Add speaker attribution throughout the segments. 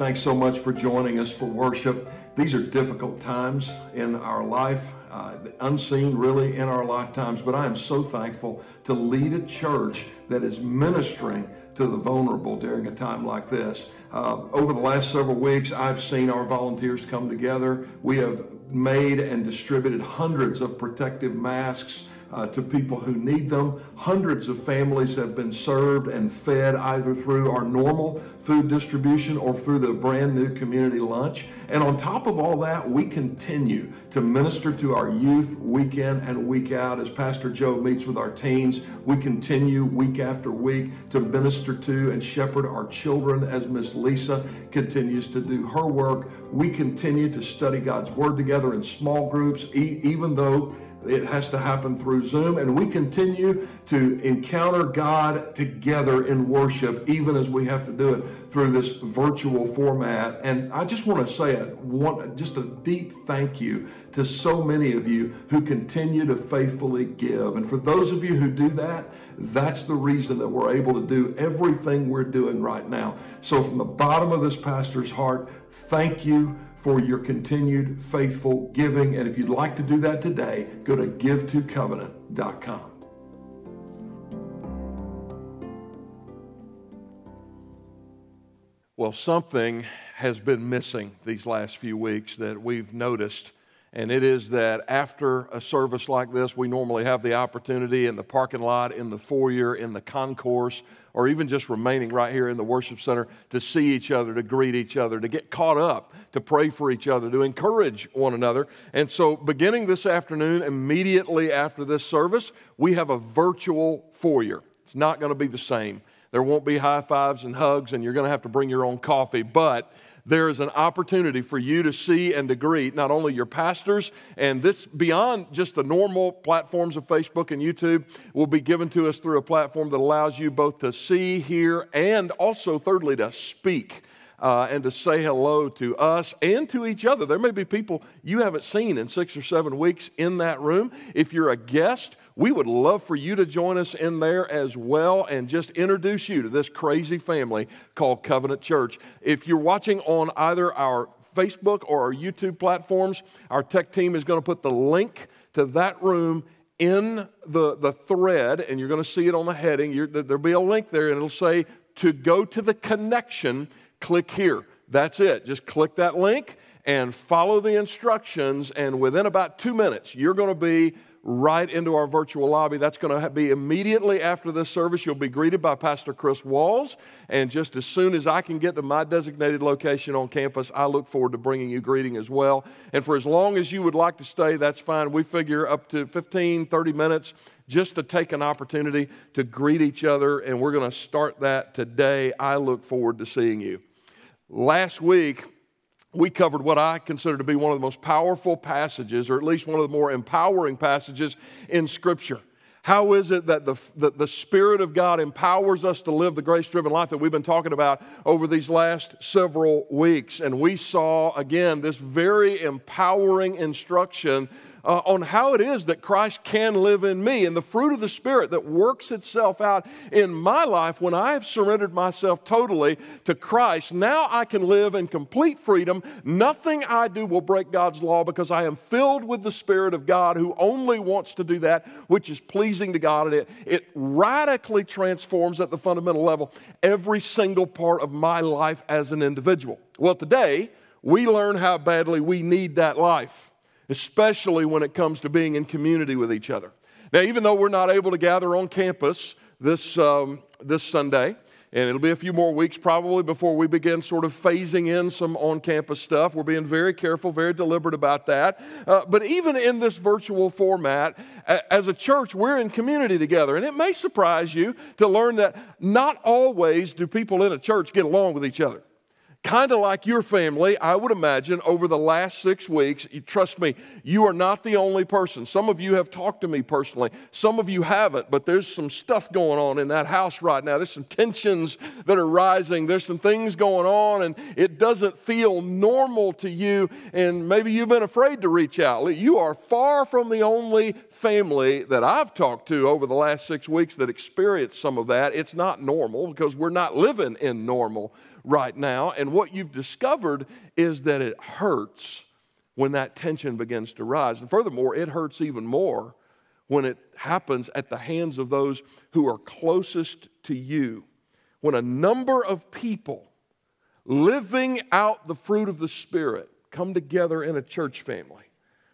Speaker 1: Thanks so much for joining us for worship. These are difficult times in our life, uh, unseen really in our lifetimes, but I am so thankful to lead a church that is ministering to the vulnerable during a time like this. Uh, over the last several weeks, I've seen our volunteers come together. We have made and distributed hundreds of protective masks uh, to people who need them. Hundreds of families have been served and fed either through our normal food distribution or through the brand new community lunch. And on top of all that, we continue to minister to our youth week in and week out. As Pastor Joe meets with our teens, we continue week after week to minister to and shepherd our children as Miss Lisa continues to do her work. We continue to study God's Word together in small groups, even though it has to happen through Zoom, and we continue to encounter God together in worship, even as we have to do it through this virtual format. And I just want to say a, one, just a deep thank you to so many of you who continue to faithfully give. And for those of you who do that, that's the reason that we're able to do everything we're doing right now. So, from the bottom of this pastor's heart, thank you for your continued faithful giving. And if you'd like to do that today, go to givetocovenant.com.
Speaker 2: Well, something has been missing these last few weeks that we've noticed, and it is that after a service like this, we normally have the opportunity in the parking lot, in the foyer, in the concourse or even just remaining right here in the worship center to see each other, to greet each other, to get caught up, to pray for each other, to encourage one another. And so, beginning this afternoon, immediately after this service, we have a virtual foyer. It's not going to be the same. There won't be high fives and hugs, and you're going to have to bring your own coffee, but there is an opportunity for you to see and to greet not only your pastors, and this beyond just the normal platforms of Facebook and YouTube will be given to us through a platform that allows you both to see, hear, and also, thirdly, to speak. Uh, and to say hello to us and to each other. There may be people you haven't seen in six or seven weeks in that room. If you're a guest, we would love for you to join us in there as well and just introduce you to this crazy family called Covenant Church. If you're watching on either our Facebook or our YouTube platforms, our tech team is going to put the link to that room in the, the thread, and you're going to see it on the heading. You're, there'll be a link there, and it'll say to go to the connection, click here. That's it. Just click that link and follow the instructions, and within about two minutes, you're going to be right into our virtual lobby. That's going to be immediately after this service. You'll be greeted by Pastor Chris Walls. And just as soon as I can get to my designated location on campus, I look forward to bringing you greeting as well. And for as long as you would like to stay, that's fine. We figure up to 15, 30 minutes just to take an opportunity to greet each other. And we're going to start that today. I look forward to seeing you. Last week, we covered what I consider to be one of the most powerful passages, or at least one of the more empowering passages in Scripture. How is it that the, the, the Spirit of God empowers us to live the grace driven life that we've been talking about over these last several weeks? And we saw, again, this very empowering instruction uh, on how it is that Christ can live in me and the fruit of the Spirit that works itself out in my life when I have surrendered myself totally to Christ. Now I can live in complete freedom. Nothing I do will break God's law because I am filled with the Spirit of God who only wants to do that which is pleasing to God. And it, it radically transforms at the fundamental level every single part of my life as an individual. Well, today, we learn how badly we need that life especially when it comes to being in community with each other. Now, even though we're not able to gather on campus this, um, this Sunday, and it'll be a few more weeks probably before we begin sort of phasing in some on campus stuff. We're being very careful, very deliberate about that. Uh, but even in this virtual format, as a church, we're in community together. And it may surprise you to learn that not always do people in a church get along with each other. Kind of like your family, I would imagine, over the last six weeks, trust me, you are not the only person. Some of you have talked to me personally, some of you haven't, but there's some stuff going on in that house right now. There's some tensions that are rising, there's some things going on, and it doesn't feel normal to you, and maybe you've been afraid to reach out. You are far from the only family that I've talked to over the last six weeks that experienced some of that. It's not normal because we're not living in normal right now. And what you've discovered is that it hurts when that tension begins to rise. And furthermore, it hurts even more when it happens at the hands of those who are closest to you. When a number of people living out the fruit of the Spirit come together in a church family,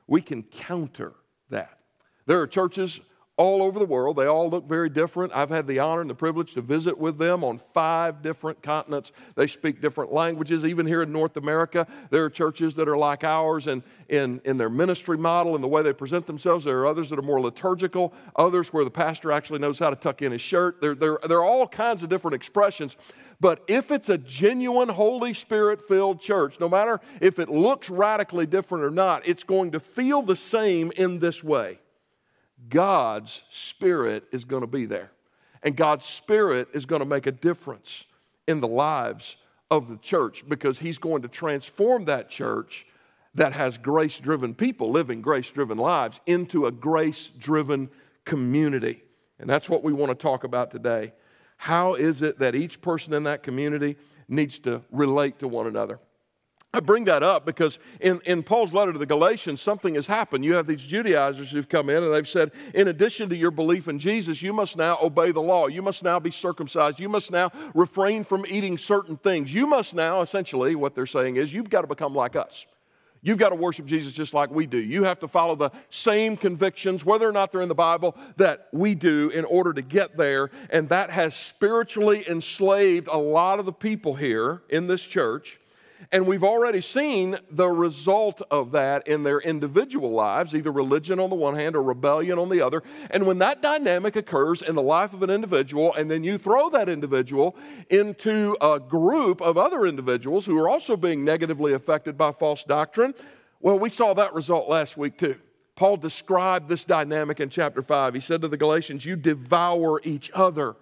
Speaker 2: we can counter that. There are churches all over the world. They all look very different. I've had the honor and the privilege to visit with them on five different continents. They speak different languages. Even here in North America, there are churches that are like ours in, in, in their ministry model and the way they present themselves. There are others that are more liturgical, others where the pastor actually knows how to tuck in his shirt. There, there, there are all kinds of different expressions. But if it's a genuine Holy Spirit filled church, no matter if it looks radically different or not, it's going to feel the same in this way. God's Spirit is going to be there. And God's Spirit is going to make a difference in the lives of the church because He's going to transform that church that has grace driven people living grace driven lives into a grace driven community. And that's what we want to talk about today. How is it that each person in that community needs to relate to one another? I bring that up because in, in Paul's letter to the Galatians, something has happened. You have these Judaizers who've come in and they've said, in addition to your belief in Jesus, you must now obey the law. You must now be circumcised. You must now refrain from eating certain things. You must now, essentially, what they're saying is, you've got to become like us. You've got to worship Jesus just like we do. You have to follow the same convictions, whether or not they're in the Bible, that we do in order to get there. And that has spiritually enslaved a lot of the people here in this church. And we've already seen the result of that in their individual lives, either religion on the one hand or rebellion on the other. And when that dynamic occurs in the life of an individual, and then you throw that individual into a group of other individuals who are also being negatively affected by false doctrine, well, we saw that result last week too. Paul described this dynamic in chapter 5. He said to the Galatians, You devour each other.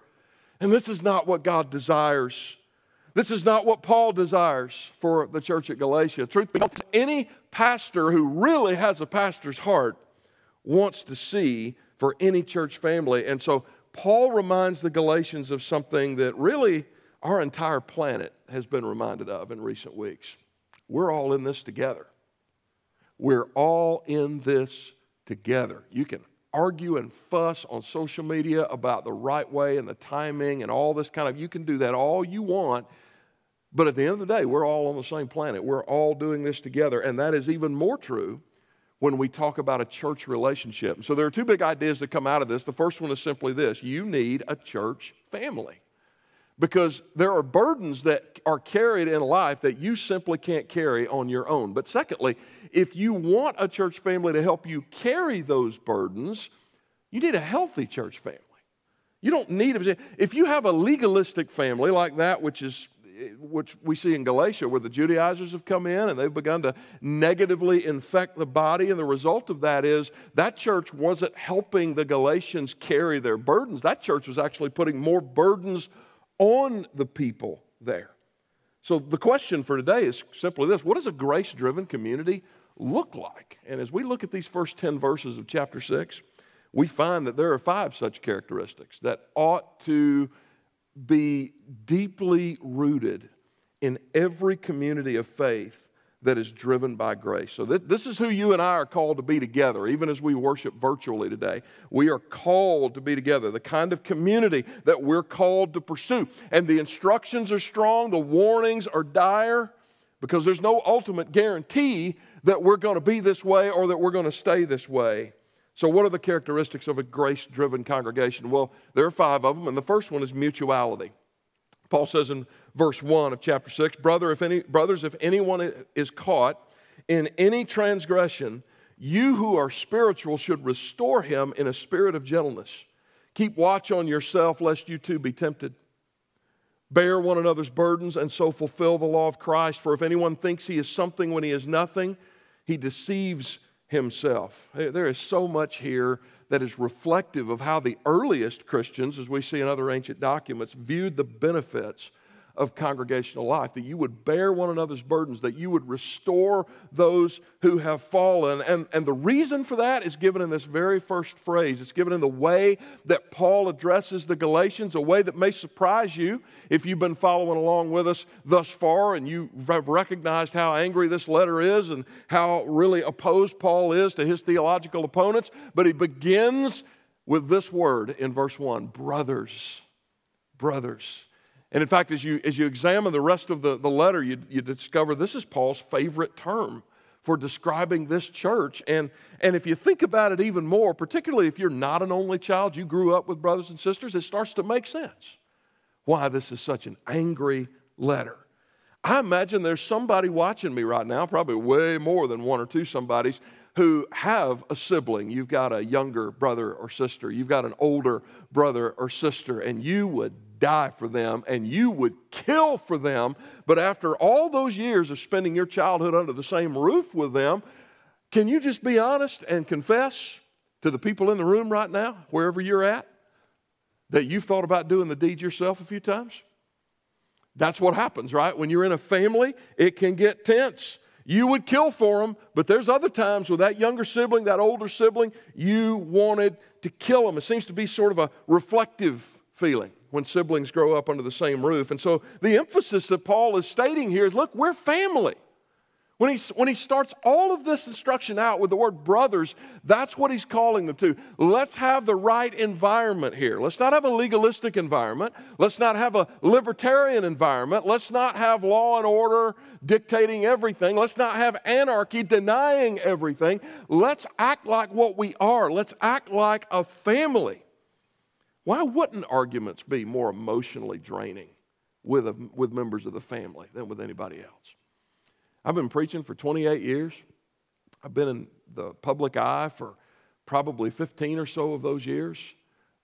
Speaker 2: And this is not what God desires this is not what Paul desires for the church at Galatia. Truth be told, any pastor who really has a pastor's heart wants to see for any church family. And so Paul reminds the Galatians of something that really our entire planet has been reminded of in recent weeks. We're all in this together. We're all in this together. You can argue and fuss on social media about the right way and the timing and all this kind of, you can do that all you want. But at the end of the day, we're all on the same planet. We're all doing this together. And that is even more true when we talk about a church relationship. So there are two big ideas that come out of this. The first one is simply this you need a church family. Because there are burdens that are carried in life that you simply can't carry on your own. But secondly, if you want a church family to help you carry those burdens, you need a healthy church family. You don't need a, if you have a legalistic family like that, which is which we see in Galatia, where the Judaizers have come in and they've begun to negatively infect the body. And the result of that is that church wasn't helping the Galatians carry their burdens. That church was actually putting more burdens on the people there. So the question for today is simply this What does a grace driven community look like? And as we look at these first 10 verses of chapter 6, we find that there are five such characteristics that ought to be deeply rooted in every community of faith that is driven by grace. So, th- this is who you and I are called to be together, even as we worship virtually today. We are called to be together, the kind of community that we're called to pursue. And the instructions are strong, the warnings are dire, because there's no ultimate guarantee that we're going to be this way or that we're going to stay this way. So, what are the characteristics of a grace driven congregation? Well, there are five of them, and the first one is mutuality. Paul says in verse 1 of chapter 6 Brother, if any, Brothers, if anyone is caught in any transgression, you who are spiritual should restore him in a spirit of gentleness. Keep watch on yourself, lest you too be tempted. Bear one another's burdens and so fulfill the law of Christ. For if anyone thinks he is something when he is nothing, he deceives himself. There is so much here that is reflective of how the earliest Christians, as we see in other ancient documents, viewed the benefits of congregational life, that you would bear one another's burdens, that you would restore those who have fallen. And, and the reason for that is given in this very first phrase. It's given in the way that Paul addresses the Galatians, a way that may surprise you if you've been following along with us thus far and you have recognized how angry this letter is and how really opposed Paul is to his theological opponents. But he begins with this word in verse 1 brothers. Brothers. And in fact, as you, as you examine the rest of the, the letter, you, you discover this is Paul's favorite term for describing this church. And, and if you think about it even more, particularly if you're not an only child, you grew up with brothers and sisters, it starts to make sense why this is such an angry letter. I imagine there's somebody watching me right now, probably way more than one or two somebodies, who have a sibling. You've got a younger brother or sister, you've got an older brother or sister, and you would die for them and you would kill for them. But after all those years of spending your childhood under the same roof with them, can you just be honest and confess to the people in the room right now, wherever you're at, that you've thought about doing the deed yourself a few times? That's what happens, right? When you're in a family, it can get tense. You would kill for them, but there's other times with that younger sibling, that older sibling, you wanted to kill them. It seems to be sort of a reflective feeling when siblings grow up under the same roof. And so the emphasis that Paul is stating here is look, we're family. When he, when he starts all of this instruction out with the word brothers, that's what he's calling them to. Let's have the right environment here. Let's not have a legalistic environment. Let's not have a libertarian environment. Let's not have law and order dictating everything. Let's not have anarchy denying everything. Let's act like what we are. Let's act like a family. Why wouldn't arguments be more emotionally draining with, a, with members of the family than with anybody else? I've been preaching for 28 years. I've been in the public eye for probably 15 or so of those years.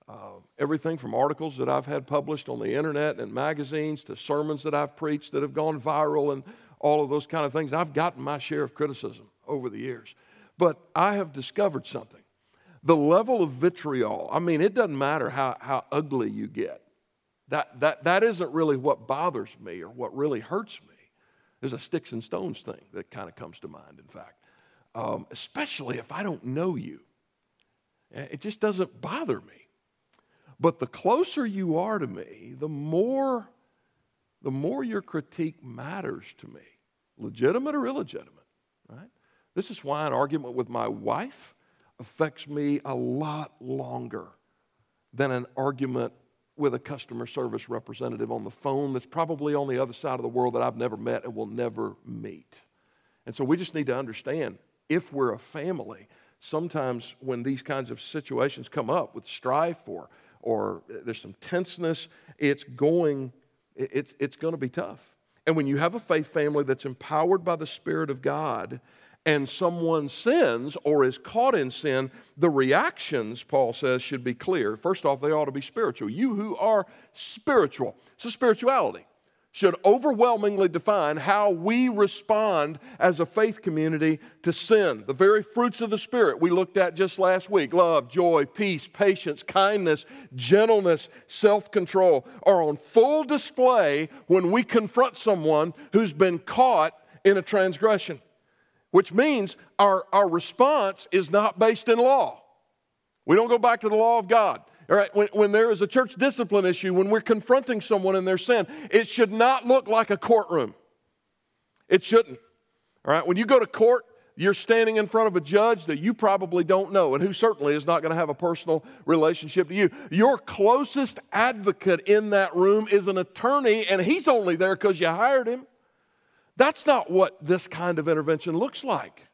Speaker 2: Uh, everything from articles that I've had published on the internet and magazines to sermons that I've preached that have gone viral and all of those kind of things. I've gotten my share of criticism over the years. But I have discovered something the level of vitriol, I mean, it doesn't matter how, how ugly you get. That, that, that isn't really what bothers me or what really hurts me. There's a sticks and stones thing that kind of comes to mind, in fact, um, especially if I don't know you. It just doesn't bother me. But the closer you are to me, the more, the more your critique matters to me, legitimate or illegitimate, right? This is why an argument with my wife affects me a lot longer than an argument with a customer service representative on the phone that's probably on the other side of the world that I've never met and will never meet. And so we just need to understand if we're a family, sometimes when these kinds of situations come up with strife or, or there's some tenseness, it's going, it's, it's going to be tough. And when you have a faith family that's empowered by the Spirit of God, and someone sins or is caught in sin, the reactions, Paul says, should be clear. First off, they ought to be spiritual. You who are spiritual, so spirituality should overwhelmingly define how we respond as a faith community to sin. The very fruits of the Spirit we looked at just last week love, joy, peace, patience, kindness, gentleness, self control are on full display when we confront someone who's been caught in a transgression which means our, our response is not based in law. We don't go back to the law of God. All right, when, when there is a church discipline issue, when we're confronting someone in their sin, it should not look like a courtroom. It shouldn't. All right, when you go to court, you're standing in front of a judge that you probably don't know and who certainly is not going to have a personal relationship to you. Your closest advocate in that room is an attorney, and he's only there because you hired him. That's not what this kind of intervention looks like.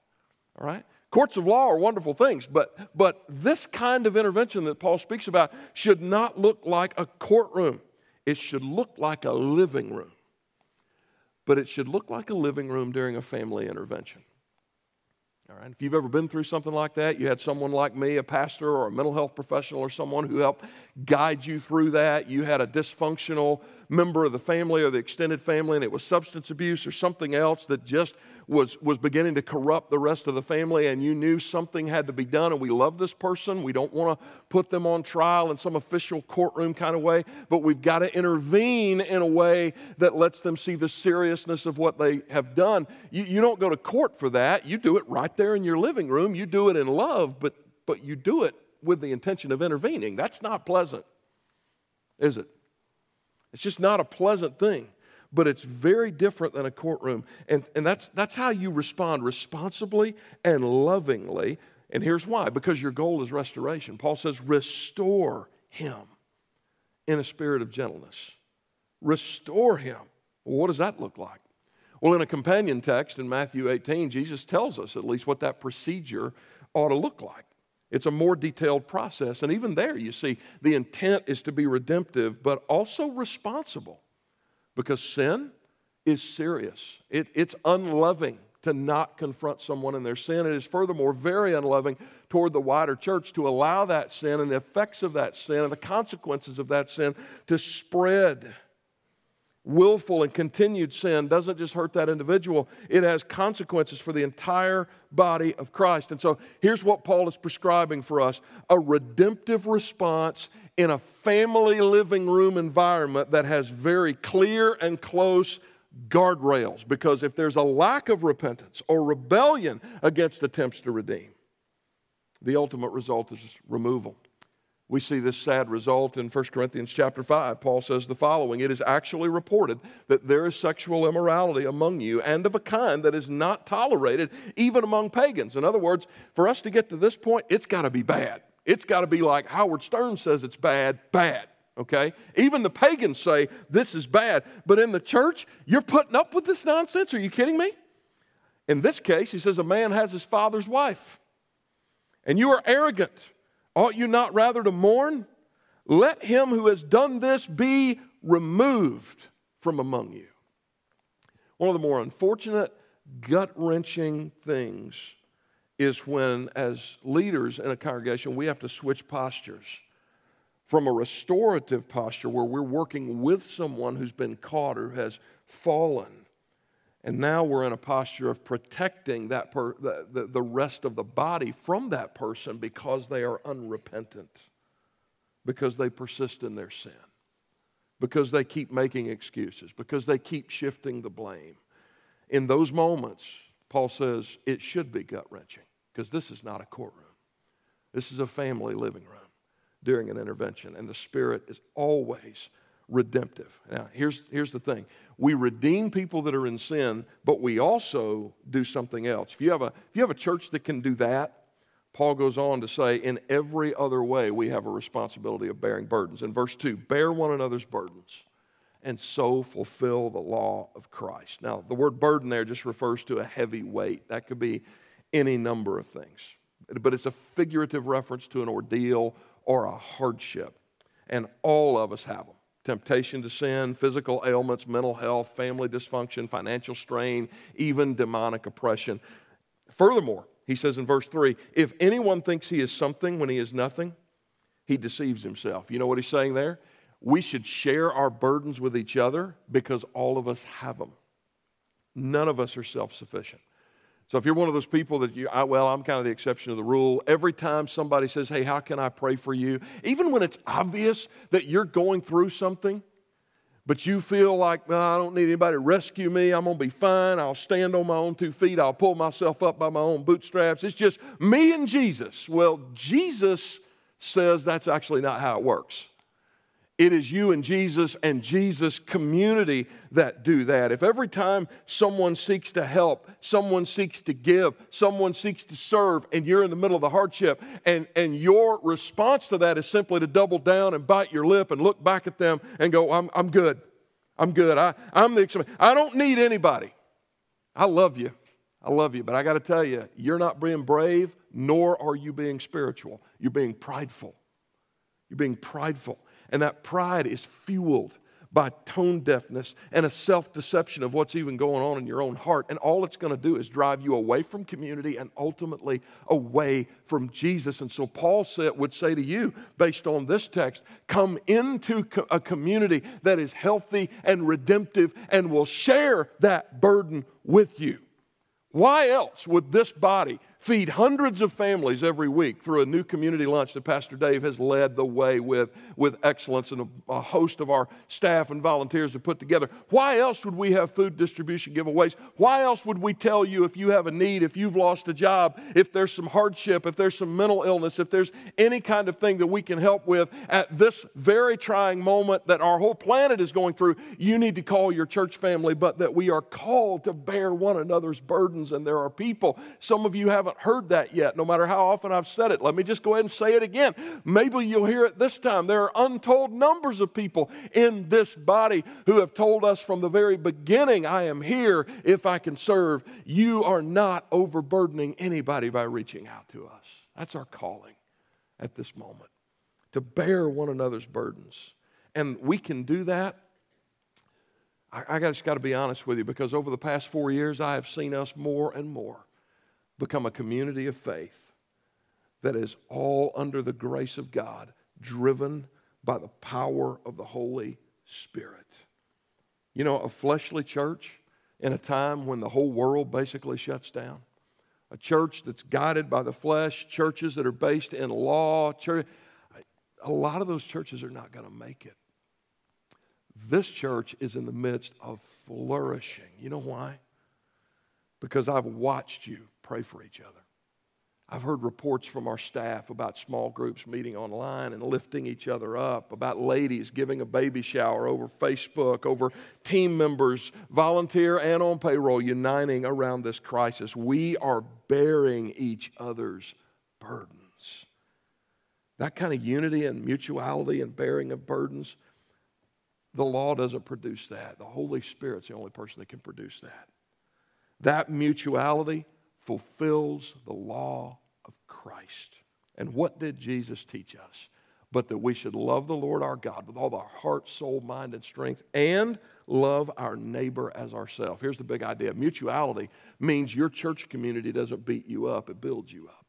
Speaker 2: All right? Courts of law are wonderful things, but, but this kind of intervention that Paul speaks about should not look like a courtroom. it should look like a living room, but it should look like a living room during a family intervention. All right. If you've ever been through something like that, you had someone like me, a pastor or a mental health professional or someone who helped guide you through that. You had a dysfunctional member of the family or the extended family, and it was substance abuse or something else that just was, was beginning to corrupt the rest of the family, and you knew something had to be done. And we love this person. We don't want to put them on trial in some official courtroom kind of way, but we've got to intervene in a way that lets them see the seriousness of what they have done. You, you don't go to court for that. You do it right there in your living room. You do it in love, but, but you do it with the intention of intervening. That's not pleasant, is it? It's just not a pleasant thing but it's very different than a courtroom. And, and that's, that's how you respond responsibly and lovingly. And here's why because your goal is restoration. Paul says, restore him in a spirit of gentleness. Restore him. Well, what does that look like? Well, in a companion text in Matthew 18, Jesus tells us at least what that procedure ought to look like. It's a more detailed process. And even there, you see, the intent is to be redemptive, but also responsible because sin is serious. It, it's unloving to not confront someone in their sin. It is furthermore very unloving toward the wider church to allow that sin and the effects of that sin and the consequences of that sin to spread. Willful and continued sin doesn't just hurt that individual, it has consequences for the entire body of Christ. And so here's what Paul is prescribing for us a redemptive response in a family living room environment that has very clear and close guardrails. Because if there's a lack of repentance or rebellion against attempts to redeem, the ultimate result is removal. We see this sad result in 1 Corinthians chapter 5. Paul says the following It is actually reported that there is sexual immorality among you, and of a kind that is not tolerated even among pagans. In other words, for us to get to this point, it's got to be bad. It's got to be like Howard Stern says it's bad, bad. Okay? Even the pagans say this is bad. But in the church, you're putting up with this nonsense? Are you kidding me? In this case, he says a man has his father's wife, and you are arrogant. Ought you not rather to mourn? Let him who has done this be removed from among you. One of the more unfortunate, gut wrenching things is when, as leaders in a congregation, we have to switch postures from a restorative posture where we're working with someone who's been caught or has fallen. And now we're in a posture of protecting that per, the, the, the rest of the body from that person because they are unrepentant, because they persist in their sin, because they keep making excuses, because they keep shifting the blame. In those moments, Paul says it should be gut wrenching because this is not a courtroom. This is a family living room during an intervention, and the Spirit is always redemptive. Now, here's, here's the thing we redeem people that are in sin, but we also do something else. If you, have a, if you have a church that can do that, Paul goes on to say, in every other way, we have a responsibility of bearing burdens. In verse 2, bear one another's burdens and so fulfill the law of Christ. Now, the word burden there just refers to a heavy weight. That could be any number of things, but it's a figurative reference to an ordeal or a hardship. And all of us have them temptation to sin, physical ailments, mental health, family dysfunction, financial strain, even demonic oppression. Furthermore, he says in verse 3 if anyone thinks he is something when he is nothing, he deceives himself. You know what he's saying there? We should share our burdens with each other because all of us have them. None of us are self sufficient. So if you're one of those people that you, I, well, I'm kind of the exception of the rule. Every time somebody says, hey, how can I pray for you? Even when it's obvious that you're going through something, but you feel like, I don't need anybody to rescue me. I'm going to be fine. I'll stand on my own two feet. I'll pull myself up by my own bootstraps. It's just me and Jesus. Well, Jesus says that's actually not how it works. It is you and Jesus and Jesus' community that do that. If every time someone seeks to help, someone seeks to give, someone seeks to serve, and you're in the middle of the hardship, and, and your response to that is simply to double down and bite your lip and look back at them and go, I'm, I'm good. I'm good. I, I'm the I don't need anybody. I love you. I love you. But I got to tell you, you're not being brave, nor are you being spiritual. You're being prideful. You're being prideful. And that pride is fueled by tone deafness and a self deception of what's even going on in your own heart. And all it's going to do is drive you away from community and ultimately away from Jesus. And so Paul said, would say to you, based on this text, come into a community that is healthy and redemptive and will share that burden with you. Why else would this body feed hundreds of families every week through a new community lunch that Pastor Dave has led the way with, with excellence and a, a, host of our staff and volunteers have put together. Why else would we have food distribution giveaways? Why else would we tell you if you have a need, if you've lost a job, if there's some hardship, if there's some mental illness, if there's any kind of thing that we can help with at this very trying moment that our whole planet is going through? You need to call your church family, but that we are called to bear one another's burdens, and there are people, some of you haven't heard that yet, no matter how often I've said it. Let me just go ahead and say it again. Maybe you'll hear it this time. There are untold numbers of people in this body who have told us from the very beginning, I am here if I can serve. You are not overburdening anybody by reaching out to us. That's our calling at this moment to bear one another's burdens. And we can do that I, I just got to be honest with you because over the past four years, I have seen us more and more become a community of faith that is all under the grace of God, driven by the power of the Holy Spirit. You know, a fleshly church in a time when the whole world basically shuts down, a church that's guided by the flesh, churches that are based in law, church, a lot of those churches are not going to make it. This church is in the midst of flourishing. You know why? Because I've watched you pray for each other. I've heard reports from our staff about small groups meeting online and lifting each other up, about ladies giving a baby shower over Facebook, over team members, volunteer and on payroll, uniting around this crisis. We are bearing each other's burdens. That kind of unity and mutuality and bearing of burdens, the law doesn't produce that. The Holy Spirit's the only person that can produce that. That mutuality, fulfills the law of Christ. And what did Jesus teach us? But that we should love the Lord our God with all our heart, soul, mind, and strength, and love our neighbor as ourselves. Here's the big idea mutuality means your church community doesn't beat you up, it builds you up.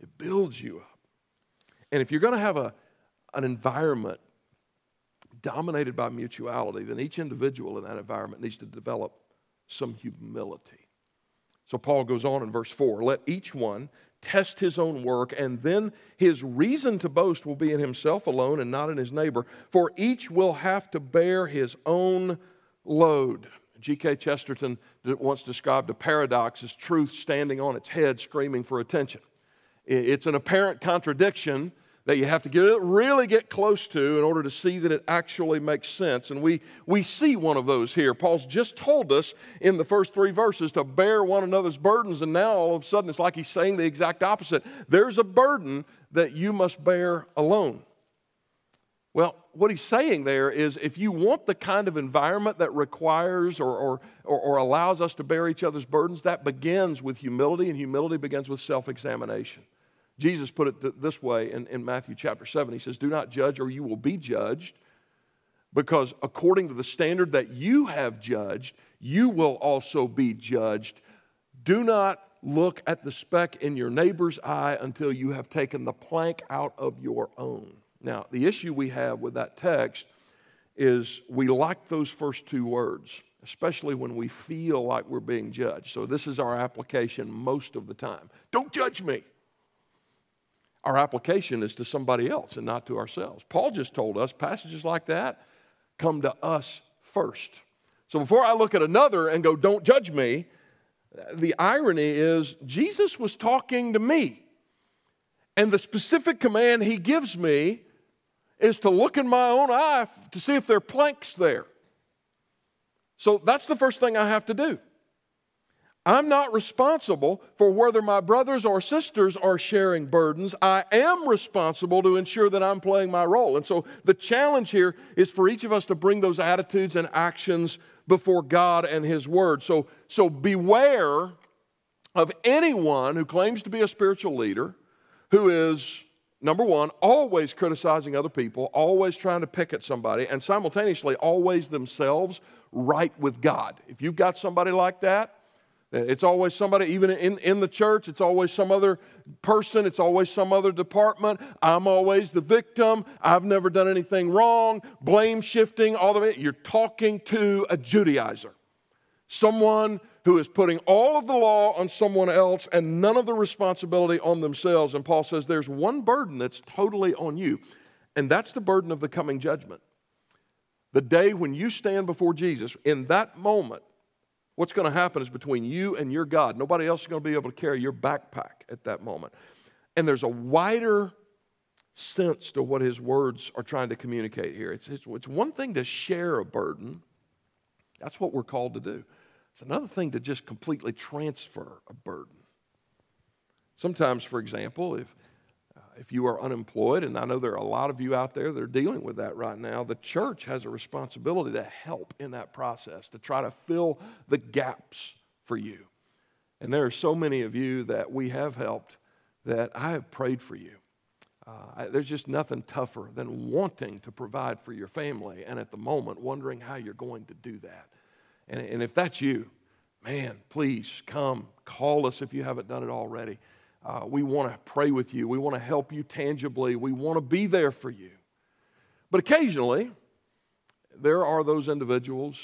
Speaker 2: It builds you up. And if you're going to have a, an environment dominated by mutuality, then each individual in that environment needs to develop some humility. So Paul goes on in verse 4 let each one test his own work, and then his reason to boast will be in himself alone and not in his neighbor, for each will have to bear his own load. G.K. Chesterton once described a paradox as truth standing on its head, screaming for attention. It's an apparent contradiction that you have to get, really get close to in order to see that it actually makes sense. And we, we see one of those here. Paul's just told us in the first three verses to bear one another's burdens, and now all of a sudden it's like he's saying the exact opposite. There's a burden that you must bear alone. Well, what he's saying there is if you want the kind of environment that requires or, or, or, allows us to bear each other's burdens, that begins with humility, and humility begins with self examination. Jesus put it th- this way in, in Matthew chapter 7. He says, Do not judge, or you will be judged, because according to the standard that you have judged, you will also be judged. Do not look at the speck in your neighbor's eye until you have taken the plank out of your own. Now, the issue we have with that text is we like those first two words, especially when we feel like we're being judged. So, this is our application most of the time. Don't judge me our application is to somebody else and not to ourselves. Paul just told us passages like that come to us first. So before I look at another and go, don't judge me, the irony is Jesus was talking to me. And the specific command he gives me is to look in my own eye to see if there are planks there. So that's the first thing I have to do. I'm not responsible for whether my brothers or sisters are sharing burdens. I am responsible to ensure that I'm playing my role. And so the challenge here is for each of us to bring those attitudes and actions before God and His Word. So, so beware of anyone who claims to be a spiritual leader who is number one, always criticizing other people, always trying to pick at somebody, and simultaneously always themselves right with God. If you've got somebody like that, it's always somebody, even in, in the church, it's always some other person, it's always some other department. I'm always the victim. I've never done anything wrong. Blame shifting, all of it. You're talking to a Judaizer, someone who is putting all of the law on someone else and none of the responsibility on themselves. And Paul says there's one burden that's totally on you, and that's the burden of the coming judgment. The day when you stand before Jesus, in that moment, what's going to happen is between you and your God. Nobody else is going to be able to carry your backpack at that moment. And there's a wider sense to what his words are trying to communicate here. It's, it's, it's one thing to share a burden, that's what we're called to do. It's another thing to just completely transfer a burden. Sometimes, for example, if if you are unemployed, and I know there are a lot of you out there that are dealing with that right now, the church has a responsibility to help in that process, to try to fill the gaps for you. And there are so many of you that we have helped that I have prayed for you. Uh, there's just nothing tougher than wanting to provide for your family and at the moment wondering how you're going to do that. And, and if that's you, man, please come, call us if you haven't done it already. Uh, we want to pray with you. We want to help you tangibly. We want to be there for you. But occasionally, there are those individuals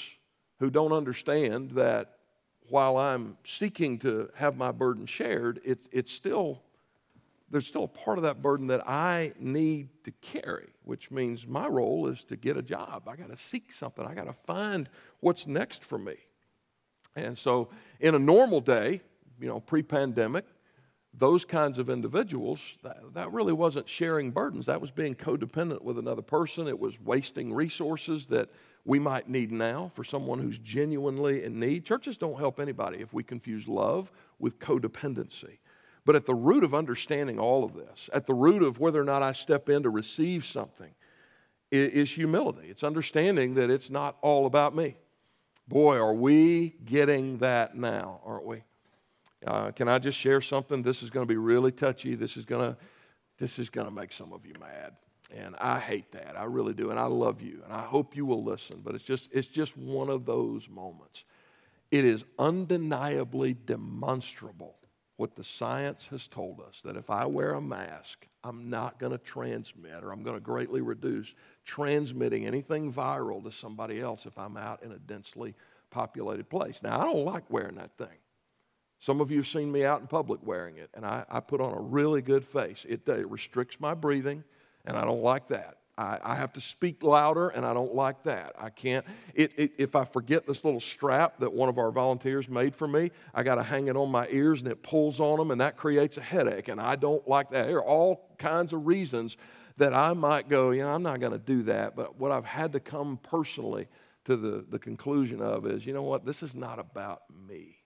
Speaker 2: who don't understand that while I'm seeking to have my burden shared, it, it's still, there's still a part of that burden that I need to carry, which means my role is to get a job. I got to seek something, I got to find what's next for me. And so, in a normal day, you know, pre pandemic, those kinds of individuals, that, that, really wasn't sharing burdens. That was being codependent with another person. It was wasting resources that we might need now for someone who's genuinely in need. Churches don't help anybody if we confuse love with codependency. But at the root of understanding all of this, at the root of whether or not I step in to receive something, is humility. It's understanding that it's not all about me. Boy, are we getting that now, aren't we? Uh, can I just share something? This is going to be really touchy. This is going to this is going to make some of you mad. And I hate that. I really do. And I love you. And I hope you will listen. But it's just, it's just one of those moments. It is undeniably demonstrable what the science has told us that if I wear a mask, I'm not going to transmit or I'm going to greatly reduce transmitting anything viral to somebody else if I'm out in a densely populated place. Now, I don't like wearing that thing. Some of you have seen me out in public wearing it, and I, I put on a really good face. It, uh, it, restricts my breathing, and I don't like that. I, I, have to speak louder, and I don't like that. I can't, it, it, if I forget this little strap that one of our volunteers made for me, I got to hang it on my ears, and it pulls on them, and that creates a headache, and I don't like that. There are all kinds of reasons that I might go, you know, I'm not going to do that. But what I've had to come personally to the, the conclusion of is, you know what, this is not about me.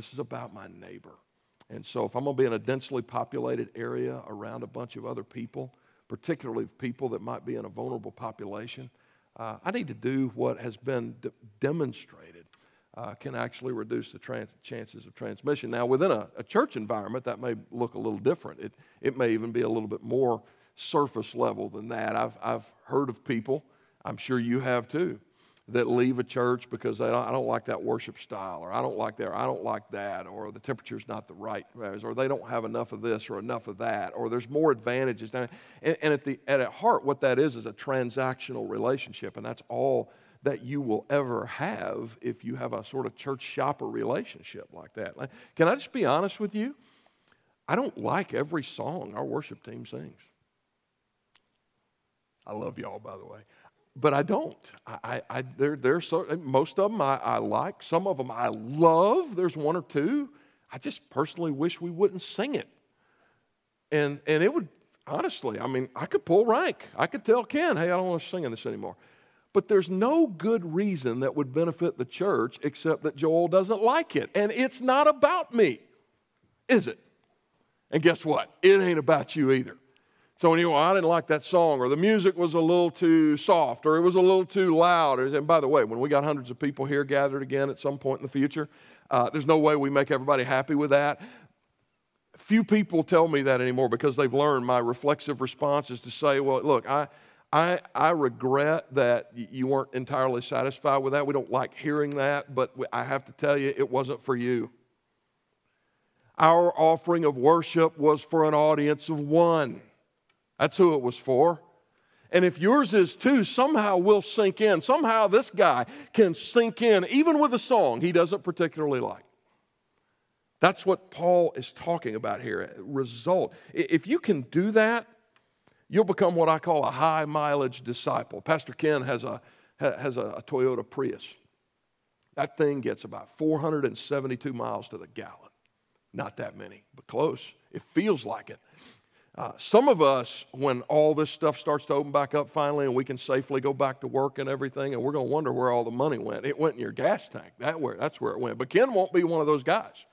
Speaker 2: This is about my neighbor. And so, if I'm going to be in a densely populated area around a bunch of other people, particularly people that might be in a vulnerable population, uh, I need to do what has been de- demonstrated uh, can actually reduce the trans- chances of transmission. Now, within a, a, church environment, that may look a little different. It, it may even be a little bit more surface level than that. I've, I've heard of people, I'm sure you have too, that leave a church because they don't, I don't like that worship style, or I don't like that, I don't like that, or the temperature's not the right, or they don't have enough of this or enough of that, or there's more advantages. And, and at, the, at heart, what that is is a transactional relationship, and that's all that you will ever have if you have a sort of church shopper relationship like that. Can I just be honest with you? I don't like every song our worship team sings. I love y'all, by the way but I don't. I, I, there, there's so, most of them I, I like. Some of them I love. There's one or two. I just personally wish we wouldn't sing it. And, and it would, honestly, I mean, I could pull rank. I could tell Ken, hey, I don't want to sing in this anymore. But there's no good reason that would benefit the church except that Joel doesn't like it. And it's not about me, is it? And guess what? It ain't about you either. So you go, I didn't like that song, or the music was a little too soft, or it was a little too loud. And by the way, when we got hundreds of people here gathered again at some point in the future, uh, there's no way we make everybody happy with that. few people tell me that anymore because they've learned my reflexive response is to say, well, look, I, I, I regret that you weren't entirely satisfied with that. We don't like hearing that, but I have to tell you, it wasn't for you. Our offering of worship was for an audience of one. That's who it was for. And if yours is too, somehow we'll sink in. Somehow this guy can sink in, even with a song he doesn't particularly like. That's what Paul is talking about here. Result. If you can do that, you'll become what I call a high mileage disciple. Pastor Ken has a, has a Toyota Prius. That thing gets about 472 miles to the gallon. Not that many, but close. It feels like it. Uh, some of us, when all this stuff starts to open back up finally and we can safely go back to work and everything, and we're going to wonder where all the money went. It went in your gas tank. That where, that's where it went. But Ken won't be one of those guys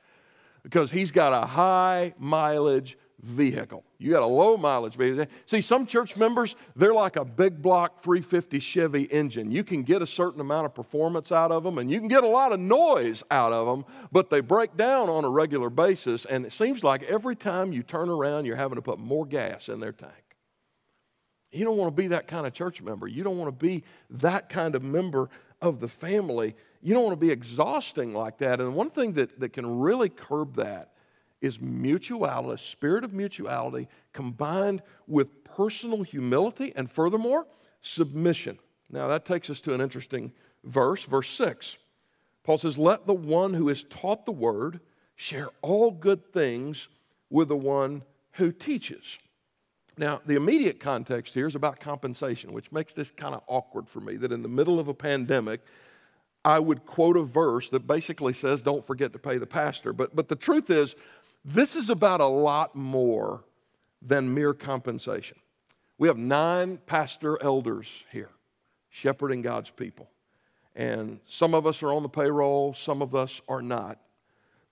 Speaker 2: because he's got a high mileage vehicle. You got a low mileage vehicle. See, some church members, they're like a big block 350 Chevy engine. You can get a certain amount of performance out of them and you can get a lot of noise out of them, but they break down on a regular basis. And it seems like every time you turn around, you're having to put more gas in their tank. You don't want to be that kind of church member. You don't want to be that kind of member of the family. You don't want to be exhausting like that. And one thing that, that can really curb that is mutuality, a spirit of mutuality combined with personal humility and furthermore, submission. Now that takes us to an interesting verse, verse 6. Paul says, Let the one who is taught the word share all good things with the one who teaches. Now, the immediate context here is about compensation, which makes this kind of awkward for me that in the middle of a pandemic, I would quote a verse that basically says, Don't forget to pay the pastor. But, but the truth is, this is about a lot more than mere compensation. We have nine pastor elders here shepherding God's people. And some of us are on the payroll, some of us are not.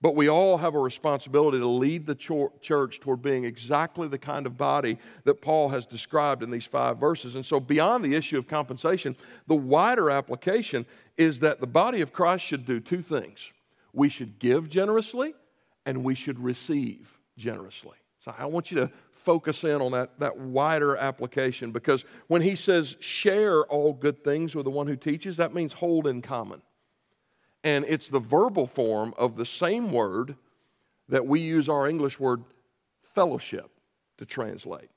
Speaker 2: But we all have a responsibility to lead the church toward being exactly the kind of body that Paul has described in these five verses. And so, beyond the issue of compensation, the wider application is that the body of Christ should do two things we should give generously and we should receive generously. So I want you to focus in on that, that wider application because when he says share all good things with the one who teaches, that means hold in common. And it's the verbal form of the same word that we use our English word fellowship to translate.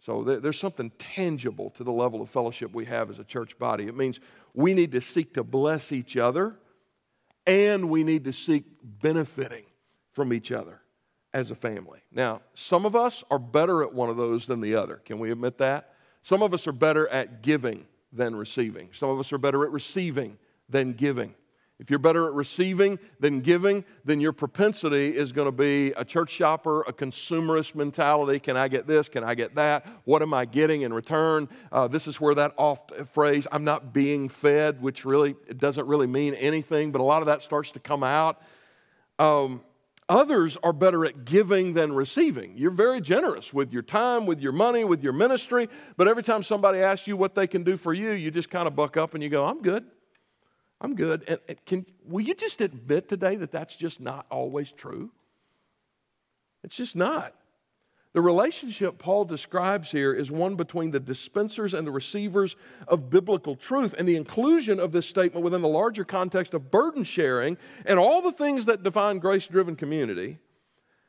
Speaker 2: So there's something tangible to the level of fellowship we have as a church body. It means we need to seek to bless each other and we need to seek benefiting from each other as a family. Now, some of us are better at one of those than the other. Can we admit that? Some of us are better at giving than receiving. Some of us are better at receiving than giving. If you're better at receiving than giving, then your propensity is going to be a church shopper, a consumerist mentality. Can I get this? Can I get that? What am I getting in return? Uh, this is where that oft phrase, I'm not being fed, which really it doesn't really mean anything, but a lot of that starts to come out. Um, Others are better at giving than receiving. You're very generous with your time, with your money, with your ministry, but every time somebody asks you what they can do for you, you just kind of buck up and you go, I'm good. I'm good. And, can, will you just admit today that that's just not always true? It's just not. The relationship Paul describes here is one between the dispensers and the receivers of biblical truth, and the inclusion of this statement within the larger context of burden sharing and all the things that define grace driven community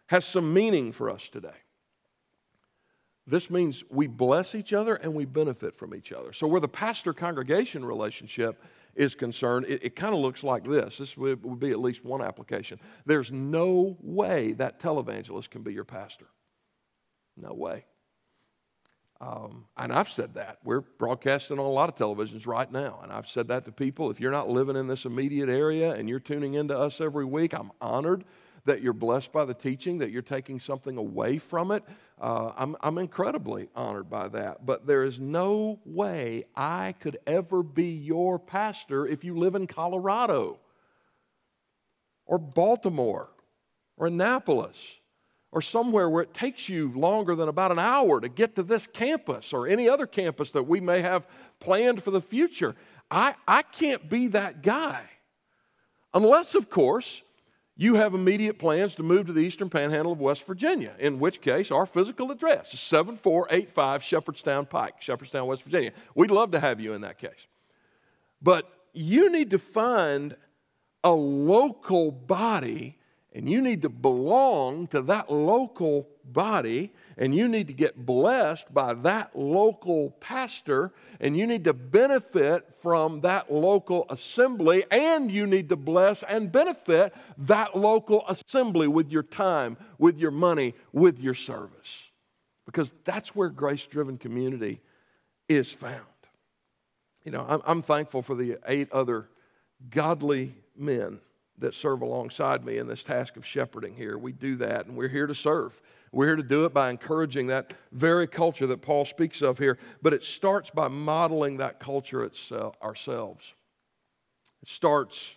Speaker 2: has some meaning for us today. This means we bless each other and we benefit from each other. So, where the pastor congregation relationship is concerned, it, it kind of looks like this. This would, would be at least one application. There's no way that televangelist can be your pastor. No way. Um, and I've said that. We're broadcasting on a lot of televisions right now. And I've said that to people. If you're not living in this immediate area and you're tuning into us every week, I'm honored that you're blessed by the teaching, that you're taking something away from it. Uh, I'm, I'm incredibly honored by that. But there is no way I could ever be your pastor if you live in Colorado or Baltimore or Annapolis or somewhere where it takes you longer than about an hour to get to this campus or any other campus that we may have planned for the future. I, I can't be that guy. Unless, of course, you have immediate plans to move to the eastern panhandle of West Virginia, in which case our physical address is 7485 Shepherdstown Pike, Shepherdstown, West Virginia. We'd love to have you in that case. But you need to find a local body and you need to belong to that local body and you need to get blessed by that local pastor and you need to benefit from that local assembly and you need to bless and benefit that local assembly with your time, with your money, with your service. Because that's where grace driven community is found. You know, I'm, I'm thankful for the eight other godly men that serve alongside me in this task of shepherding here. We do that, and we're here to serve. We're here to do it by encouraging that very culture that Paul speaks of here, but it starts by modeling that culture itself, ourselves. It starts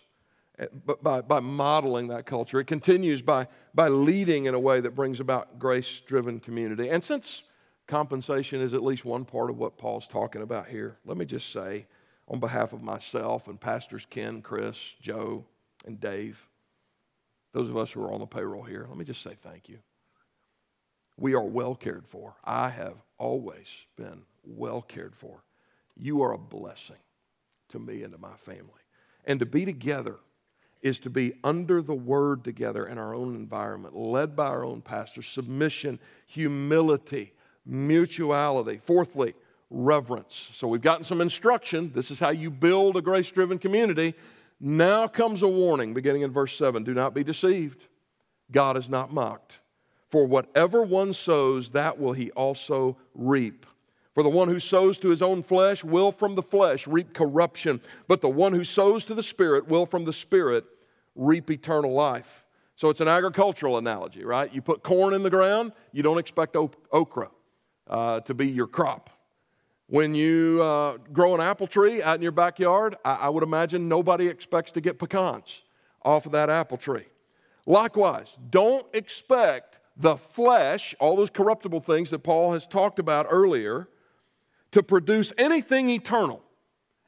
Speaker 2: eh, by, by modeling that culture. It continues by, by leading in a way that brings about grace driven community. And since compensation is at least one part of what Paul's talking about here, let me just say, on behalf of myself and Pastors Ken, Chris, Joe, and Dave, those of us who are on the payroll here, let me just say thank you. We are well cared for. I have always been well cared for. You are a blessing to me and to my family. And to be together is to be under the word together in our own environment, led by our own pastor, submission, humility, mutuality. Fourthly, reverence. So we've gotten some instruction. This is how you build a grace driven community. Now comes a warning beginning in verse 7 Do not be deceived. God is not mocked. For whatever one sows, that will he also reap. For the one who sows to his own flesh will from the flesh reap corruption, but the one who sows to the Spirit will from the Spirit reap eternal life. So it's an agricultural analogy, right? You put corn in the ground, you don't expect okra uh, to be your crop. When you uh, grow an apple tree out in your backyard, I, I would imagine nobody expects to get pecans off of that apple tree. Likewise, don't expect the flesh, all those corruptible things that Paul has talked about earlier, to produce anything eternal.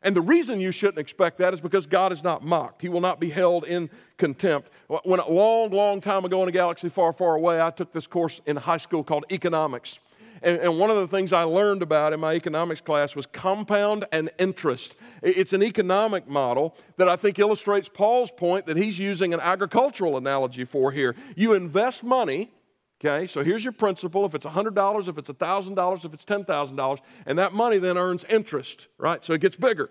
Speaker 2: And the reason you shouldn't expect that is because God is not mocked. He will not be held in contempt. When a long, long time ago in a galaxy far, far away, I took this course in high school called economics. And, and, one of the things I learned about in my economics class was compound and interest. It's an economic model that I think illustrates Paul's point that he's using an agricultural analogy for here. You invest money, okay, so here's your principal. If it's $100, if it's $1,000, if it's $10,000, and that money then earns interest, right? So it gets bigger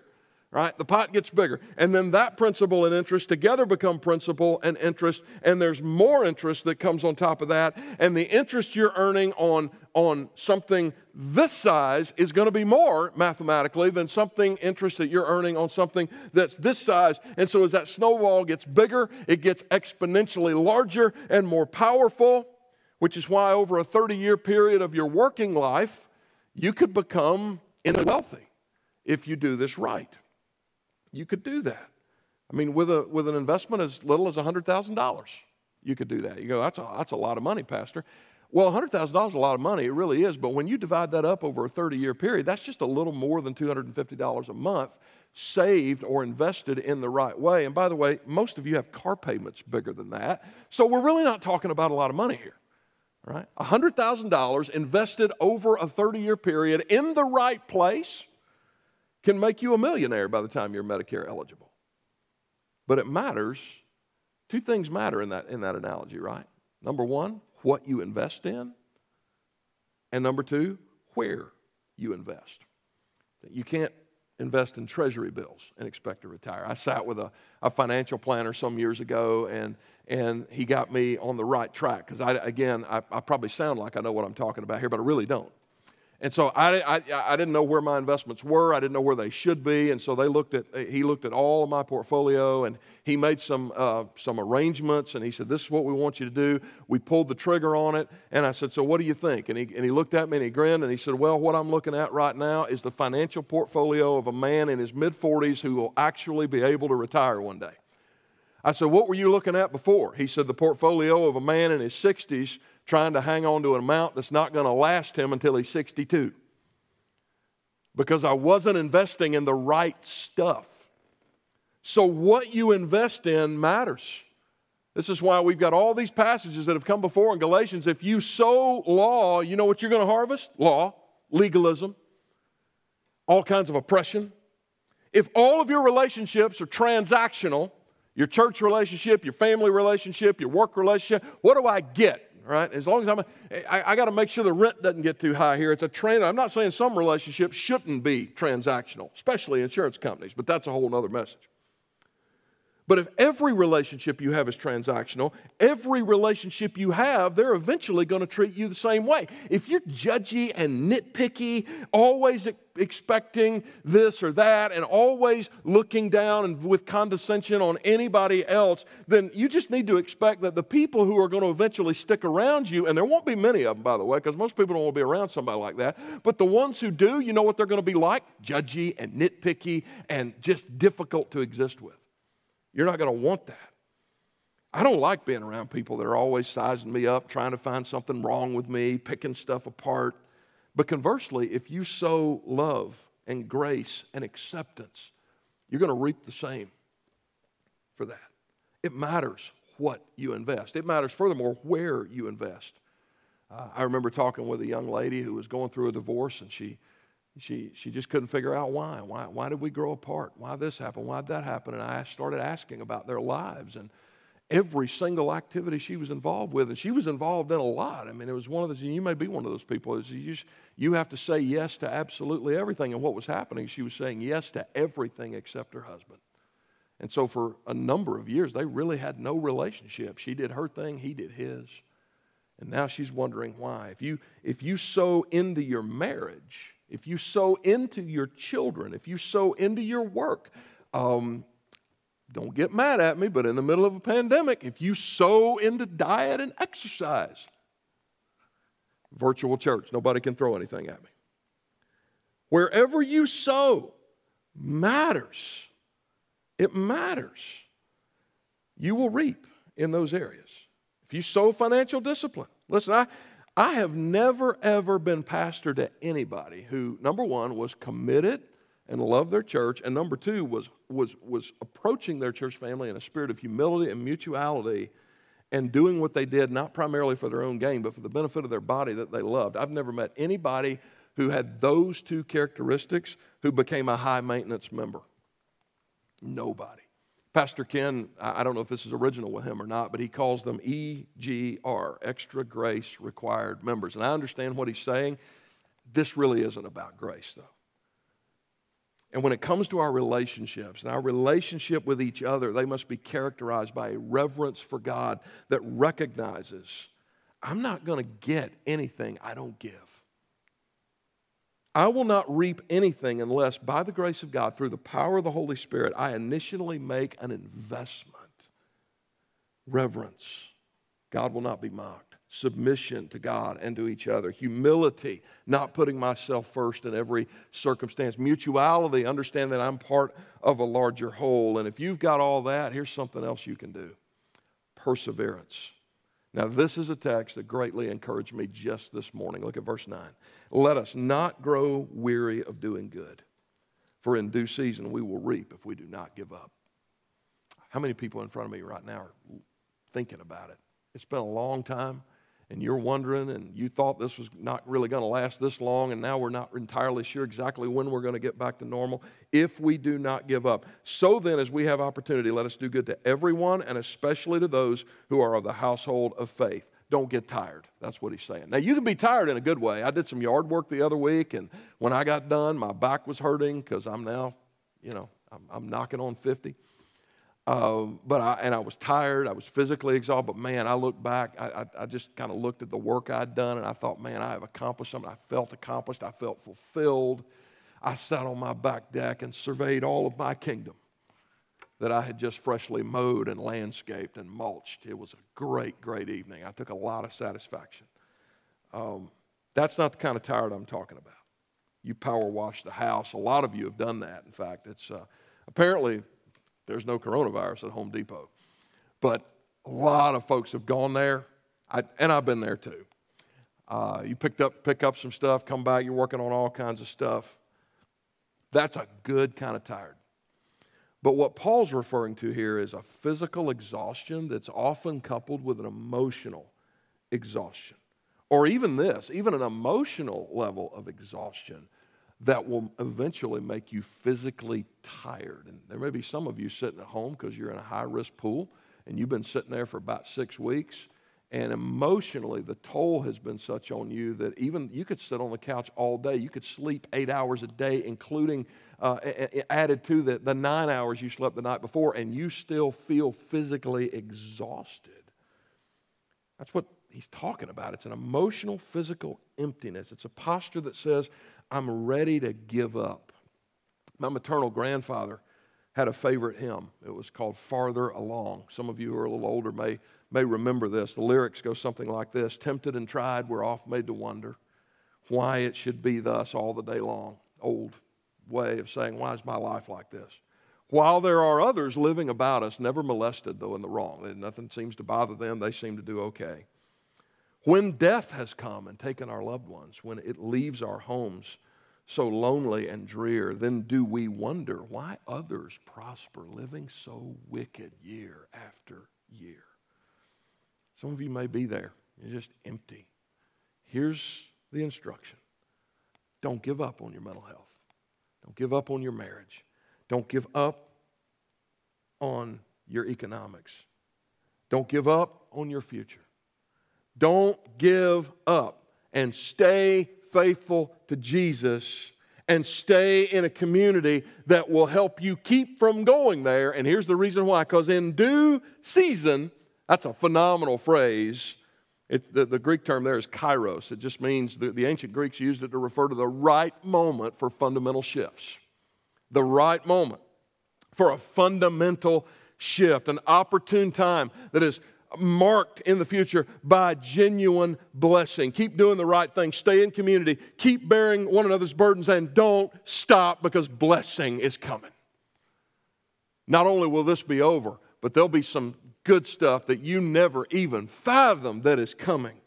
Speaker 2: right? The pot gets bigger. And then that principal and interest together become principal and interest, and there's more interest that comes on top of that. And the interest you're earning on, on something this size is going to be more mathematically than something interest that you're earning on something that's this size. And so as that snowball gets bigger, it gets exponentially larger and more powerful, which is why over a 30 year period of your working life, you could become in wealthy if you do this right you could do that. I mean, with, a, with an investment as little as $100,000, you could do that. You go, that's a, that's a lot of money, Pastor. Well, $100,000 is a lot of money. It really is. But when you divide that up over a 30 year period, that's just a little more than $250 a month saved or invested in the right way. And by the way, most of you have car payments bigger than that. So we're really not talking about a lot of money here. Right? $100,000 invested over a 30 year period in the right place can make you a millionaire by the time you're Medicare eligible. But it matters. Two things matter in that, in that analogy, right? Number one, what you invest in. And number two, where you invest. You can't invest in treasury bills and expect to retire. I sat with a, a financial planner some years ago, and, and he got me on the right track. Because, I, again, I, I probably sound like I know what I'm talking about here, but I really don't. And so I, I, I, didn't know where my investments were. I didn't know where they should be. And so they looked at, he looked at all of my portfolio and he made some, uh, some arrangements. And he said, This is what we want you to do. We pulled the trigger on it. And I said, So what do you think? And he, and he looked at me and he grinned and he said, Well, what I'm looking at right now is the financial portfolio of a man in his mid 40s who will actually be able to retire one day. I said, What were you looking at before? He said, The portfolio of a man in his 60s trying to hang on to an amount that's not going to last him until he's 62. Because I wasn't investing in the right stuff. So, what you invest in matters. This is why we've got all these passages that have come before in Galatians. If you sow law, you know what you're going to harvest? Law, legalism, all kinds of oppression. If all of your relationships are transactional, your church relationship, your family relationship, your work relationship, what do I get? Right? As long as I'm, I, I got to make sure the rent doesn't get too high here. It's a trend. I'm not saying some relationships shouldn't be transactional, especially insurance companies, but that's a whole other message. But if every relationship you have is transactional, every relationship you have, they're eventually going to treat you the same way. If you're judgy and nitpicky, always expecting this or that, and always looking down and with condescension on anybody else, then you just need to expect that the people who are going to eventually stick around you, and there won't be many of them, by the way, because most people don't want to be around somebody like that, but the ones who do, you know what they're going to be like? Judgy and nitpicky and just difficult to exist with. You're not going to want that. I don't like being around people that are always sizing me up, trying to find something wrong with me, picking stuff apart. But conversely, if you sow love and grace and acceptance, you're going to reap the same for that. It matters what you invest, it matters, furthermore, where you invest. Uh, I remember talking with a young lady who was going through a divorce, and she she, she just couldn't figure out why. why. Why did we grow apart? Why this happened? Why did that happen? And I started asking about their lives and every single activity she was involved with. And she was involved in a lot. I mean, it was one of those, you may be one of those people, you, just, you have to say yes to absolutely everything. And what was happening, she was saying yes to everything except her husband. And so for a number of years, they really had no relationship. She did her thing, he did his. And now she's wondering why. If you, if you sow into your marriage, if you sow into your children, if you sow into your work, um, don't get mad at me, but in the middle of a pandemic, if you sow into diet and exercise, virtual church, nobody can throw anything at me. Wherever you sow matters. It matters. You will reap in those areas. If you sow financial discipline, listen, I, I have never, ever been pastor to anybody who, number one, was committed and loved their church, and number two, was, was, was approaching their church family in a spirit of humility and mutuality and doing what they did, not primarily for their own gain, but for the benefit of their body that they loved. I've never met anybody who had those two characteristics who became a high maintenance member. Nobody. Pastor Ken, I don't know if this is original with him or not, but he calls them EGR, Extra Grace Required Members. And I understand what he's saying. This really isn't about grace, though. And when it comes to our relationships and our relationship with each other, they must be characterized by a reverence for God that recognizes I'm not going to get anything I don't give. I will not reap anything unless, by the grace of God, through the power of the Holy Spirit, I initially make an investment. Reverence. God will not be mocked. Submission to God and to each other. Humility, not putting myself first in every circumstance. Mutuality, understand that I'm part of a larger whole. And if you've got all that, here's something else you can do perseverance. Now, this is a text that greatly encouraged me just this morning. Look at verse 9. Let us not grow weary of doing good, for in due season we will reap if we do not give up. How many people in front of me right now are thinking about it? It's been a long time and you're wondering and you thought this was not really going to last this long and now we're not entirely sure exactly when we're going to get back to normal if we do not give up so then as we have opportunity let us do good to everyone and especially to those who are of the household of faith don't get tired that's what he's saying now you can be tired in a good way i did some yard work the other week and when i got done my back was hurting because i'm now you know I'm, I'm knocking on 50 um, but I, and I was tired. I was physically exhausted. But man, I looked back. I, I, I just kind of looked at the work I'd done, and I thought, man, I have accomplished something. I felt accomplished. I felt fulfilled. I sat on my back deck and surveyed all of my kingdom that I had just freshly mowed and landscaped and mulched. It was a great, great evening. I took a lot of satisfaction. Um, that's not the kind of tired I'm talking about. You power wash the house. A lot of you have done that. In fact, it's uh, apparently there's no coronavirus at Home Depot. But a lot of folks have gone there, I, and I've been there too. Uh, you picked up, pick up some stuff, come back, you're working on all kinds of stuff. That's a good kind of tired. But what Paul's referring to here is a physical exhaustion that's often coupled with an emotional exhaustion. Or even this, even an emotional level of exhaustion that will eventually make you physically tired. And there may be some of you sitting at home because you're in a high risk pool and you've been sitting there for about six weeks. And emotionally, the toll has been such on you that even you could sit on the couch all day. You could sleep eight hours a day, including uh, added to the, the nine hours you slept the night before, and you still feel physically exhausted. That's what he's talking about. It's an emotional, physical emptiness. It's a posture that says, I'm ready to give up. My maternal grandfather had a favorite hymn. It was called Farther Along. Some of you who are a little older may, may remember this. The lyrics go something like this Tempted and tried, we're oft made to wonder why it should be thus all the day long. Old way of saying, Why is my life like this? While there are others living about us, never molested, though in the wrong. Nothing seems to bother them, they seem to do okay. When death has come and taken our loved ones, when it leaves our homes so lonely and drear, then do we wonder why others prosper living so wicked year after year. Some of you may be there, you're just empty. Here's the instruction don't give up on your mental health, don't give up on your marriage, don't give up on your economics, don't give up on your future. Don't give up and stay faithful to Jesus and stay in a community that will help you keep from going there. And here's the reason why because in due season, that's a phenomenal phrase. It, the, the, Greek term there is kairos. It just means the, the ancient Greeks used it to refer to the right moment for fundamental shifts. The right moment for a fundamental shift, an opportune time that is marked in the future by genuine blessing. Keep doing the right thing. Stay in community. Keep bearing one another's burdens and don't stop because blessing is coming. Not only will this be over, but there'll be some good stuff that you never even fathom that is coming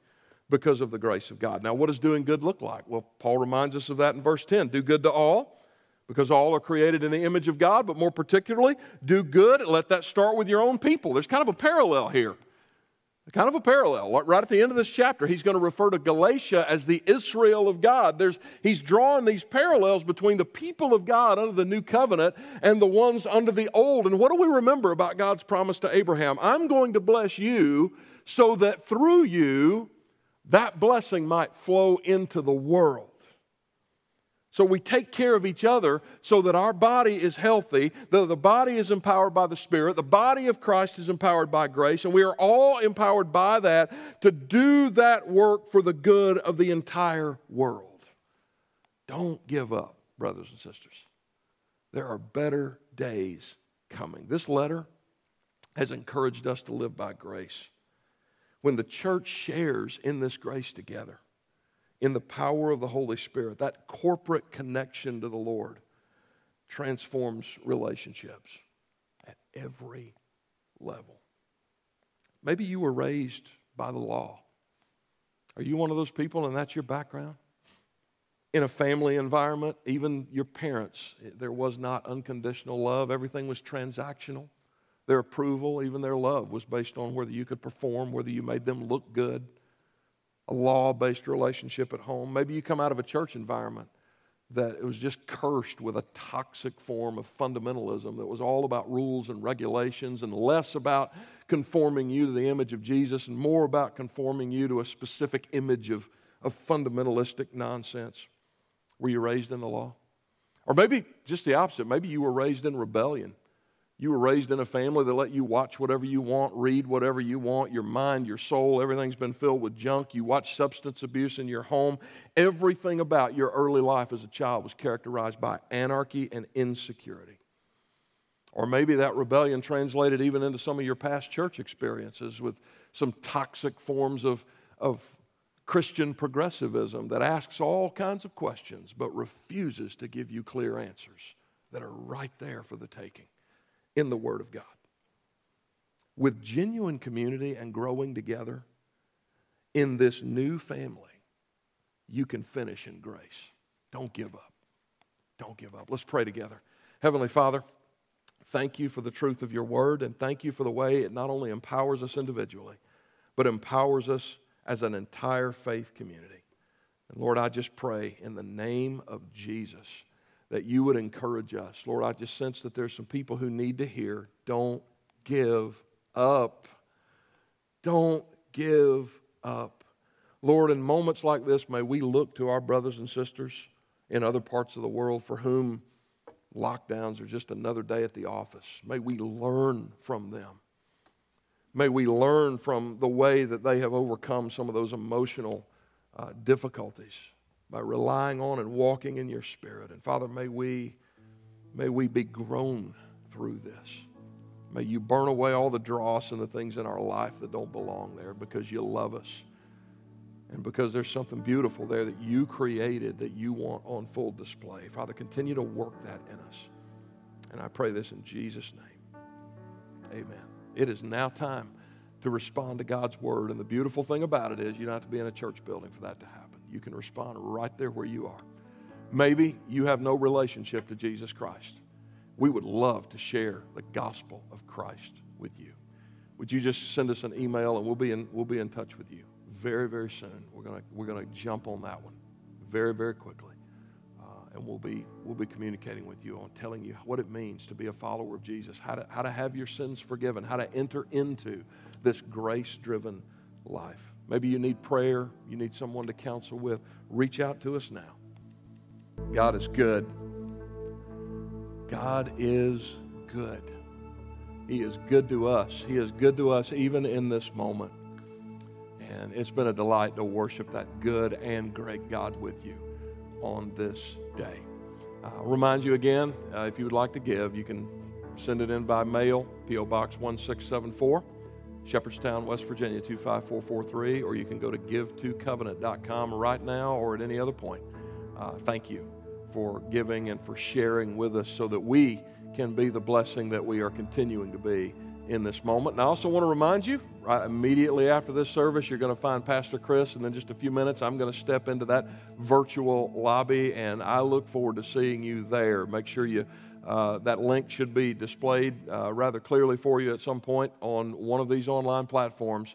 Speaker 2: because of the grace of God. Now, what does doing good look like? Well, Paul reminds us of that in verse 10. Do good to all because all are created in the image of God, but more particularly, do good. And let that start with your own people. There's kind of a parallel here. Kind of a parallel. Right at the end of this chapter, he's going to refer to Galatia as the Israel of God. There's, he's drawing these parallels between the people of God under the new covenant and the ones under the old. And what do we remember about God's promise to Abraham? I'm going to bless you so that through you, that blessing might flow into the world. So we take care of each other so that our body is healthy, the, the body is empowered by the Spirit, the body of Christ is empowered by grace, and we are all empowered by that to do that work for the good of the entire world. Don't give up, brothers and sisters. There are better days coming. This letter has encouraged us to live by grace. When the church shares in this grace together, in the power of the Holy Spirit, that corporate connection to the Lord transforms relationships at every level. Maybe you were raised by the law. Are you one of those people and that's your background? In a family environment, even your parents, there was not unconditional love. Everything was transactional. Their approval, even their love, was based on whether you could perform, whether you made them look good a law based relationship at home. Maybe you come out of a church environment that it was just cursed with a toxic form of fundamentalism that was all about rules and regulations and less about conforming you to the image of Jesus and more about conforming you to a specific image of, of fundamentalistic nonsense. Were you raised in the law? Or maybe just the opposite. Maybe you were raised in rebellion. You were raised in a family that let you watch whatever you want, read whatever you want, your mind, your soul, everything's been filled with junk. You watch substance abuse in your home. Everything about your early life as a child was characterized by anarchy and insecurity. Or maybe that rebellion translated even into some of your past church experiences with some toxic forms of, of Christian progressivism that asks all kinds of questions but refuses to give you clear answers that are right there for the taking in the Word of God. With genuine community and growing together in this new family, you can finish in grace. Don't give up. Don't give up. Let's pray together. Heavenly Father, Thank you for the truth of your word, and thank you for the way it not only empowers us individually, but empowers us as an entire faith community. And Lord, I just pray in the name of Jesus that you would encourage us. Lord, I just sense that there's some people who need to hear don't give up. Don't give up. Lord, in moments like this, may we look to our brothers and sisters in other parts of the world for whom lockdowns are just another day at the office. May we learn from them. May we learn from the way that they have overcome some of those emotional uh, difficulties by relying on and walking in your spirit. And Father, may we, may we be grown through this. May you burn away all the dross and the things in our life that don't belong there because you love us and because there's something beautiful there that you created that you want on full display. Father, continue to work that in us. And I pray this in Jesus' name. Amen. It is now time to respond to God's word. And the beautiful thing about it is you don't have to be in a church building for that to happen. You can respond right there where you are. Maybe you have no relationship to Jesus Christ. We would love to share the gospel of Christ with you. Would you just send us an email and we'll be in, we'll be in touch with you very, very soon. We're going we're gonna jump on that one very, very quickly. Uh, and we'll be, we'll be communicating with you on telling you what it means to be a follower of Jesus, how to, how to have your sins forgiven, how to enter into this grace driven life. Maybe you need prayer, you need someone to counsel with. Reach out to us now. God is good. God is good. He is good to us. He is good to us even in this moment. And it's been a delight to worship that good and great God with you on this day. I'll remind you again uh, if you would like to give, you can send it in by mail, P.O. Box 1674, Shepherdstown, West Virginia 25443, or you can go to give2covenant.com right now or at any other point. Uh, thank you for giving and for sharing with us so that we can be the blessing that we are continuing to be in this moment. And I also want to remind you, right immediately after this service, you're going to find Pastor Chris, and then just a few minutes, I'm going to step into that virtual lobby, and I look forward to seeing you there. Make sure you. Uh, that link should be displayed uh, rather clearly for you at some point on one of these online platforms.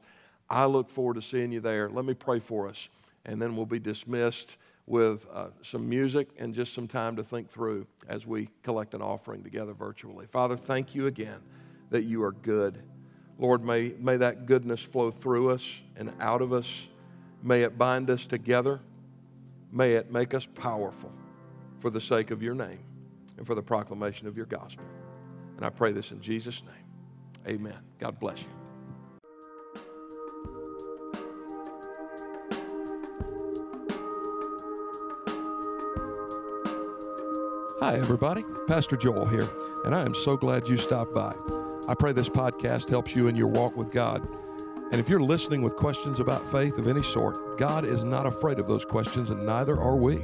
Speaker 2: I look forward to seeing you there. Let me pray for us, and then we'll be dismissed with uh, some music and just some time to think through as we collect an offering together virtually. Father, thank you again that you are good. Lord, may, may that goodness flow through us and out of us. May it bind us together. May it make us powerful for the sake of your name and for the proclamation of your gospel. And I pray this in Jesus' name. Amen. God bless you. Hi, everybody. Pastor Joel here, and I am so glad you stopped by. I pray this podcast helps you in your walk with God. And if you're listening with questions about faith of any sort, God is not afraid of those questions, and neither are we.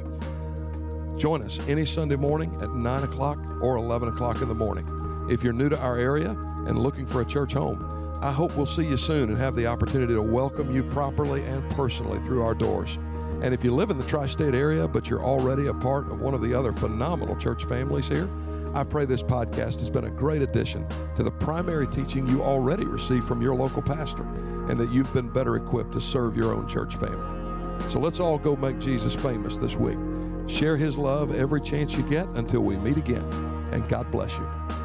Speaker 2: Join us any Sunday morning at 9 o'clock or 11 o'clock in the morning. If you're new to our area and looking for a church home, I hope we'll see you soon and have the opportunity to welcome you properly and personally through our doors. And if you live in the tri state area, but you're already a part of one of the other phenomenal church families here, I pray this podcast has been a great addition to the primary teaching you already receive from your local pastor and that you've been better equipped to serve your own church family. So let's all go make Jesus famous this week. Share his love every chance you get until we meet again. And God bless you.